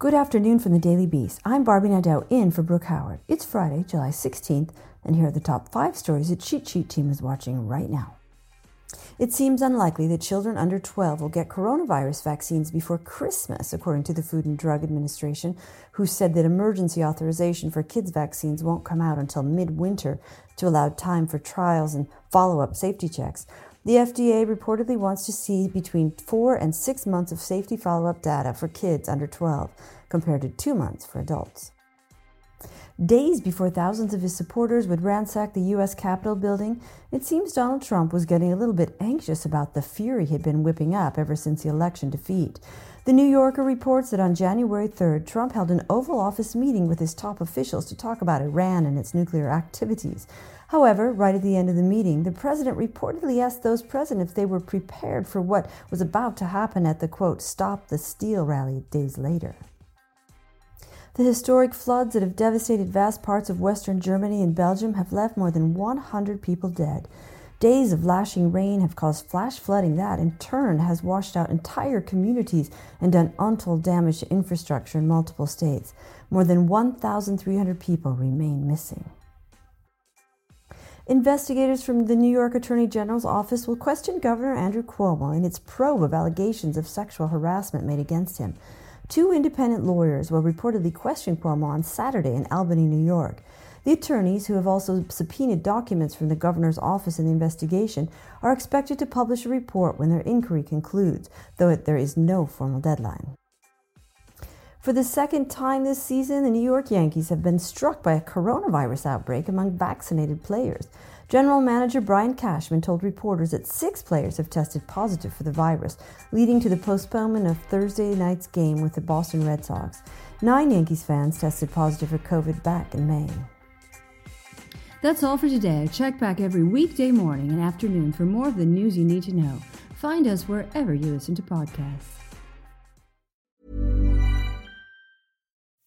Good afternoon from the Daily Beast. I'm Barbie Nadeau in for Brooke Howard. It's Friday, July 16th, and here are the top five stories that Cheat Sheet Team is watching right now. It seems unlikely that children under 12 will get coronavirus vaccines before Christmas, according to the Food and Drug Administration, who said that emergency authorization for kids' vaccines won't come out until midwinter to allow time for trials and follow up safety checks. The FDA reportedly wants to see between four and six months of safety follow up data for kids under 12, compared to two months for adults. Days before thousands of his supporters would ransack the U.S. Capitol building, it seems Donald Trump was getting a little bit anxious about the fury he'd been whipping up ever since the election defeat. The New Yorker reports that on January 3rd, Trump held an Oval Office meeting with his top officials to talk about Iran and its nuclear activities. However, right at the end of the meeting, the president reportedly asked those present if they were prepared for what was about to happen at the quote, Stop the Steal rally days later. The historic floods that have devastated vast parts of western Germany and Belgium have left more than 100 people dead. Days of lashing rain have caused flash flooding that, in turn, has washed out entire communities and done untold damage to infrastructure in multiple states. More than 1,300 people remain missing. Investigators from the New York Attorney General's office will question Governor Andrew Cuomo in its probe of allegations of sexual harassment made against him. Two independent lawyers will reportedly question Cuomo on Saturday in Albany, New York. The attorneys, who have also subpoenaed documents from the governor's office in the investigation, are expected to publish a report when their inquiry concludes, though there is no formal deadline. For the second time this season, the New York Yankees have been struck by a coronavirus outbreak among vaccinated players. General Manager Brian Cashman told reporters that six players have tested positive for the virus, leading to the postponement of Thursday night's game with the Boston Red Sox. Nine Yankees fans tested positive for COVID back in May. That's all for today. Check back every weekday morning and afternoon for more of the news you need to know. Find us wherever you listen to podcasts.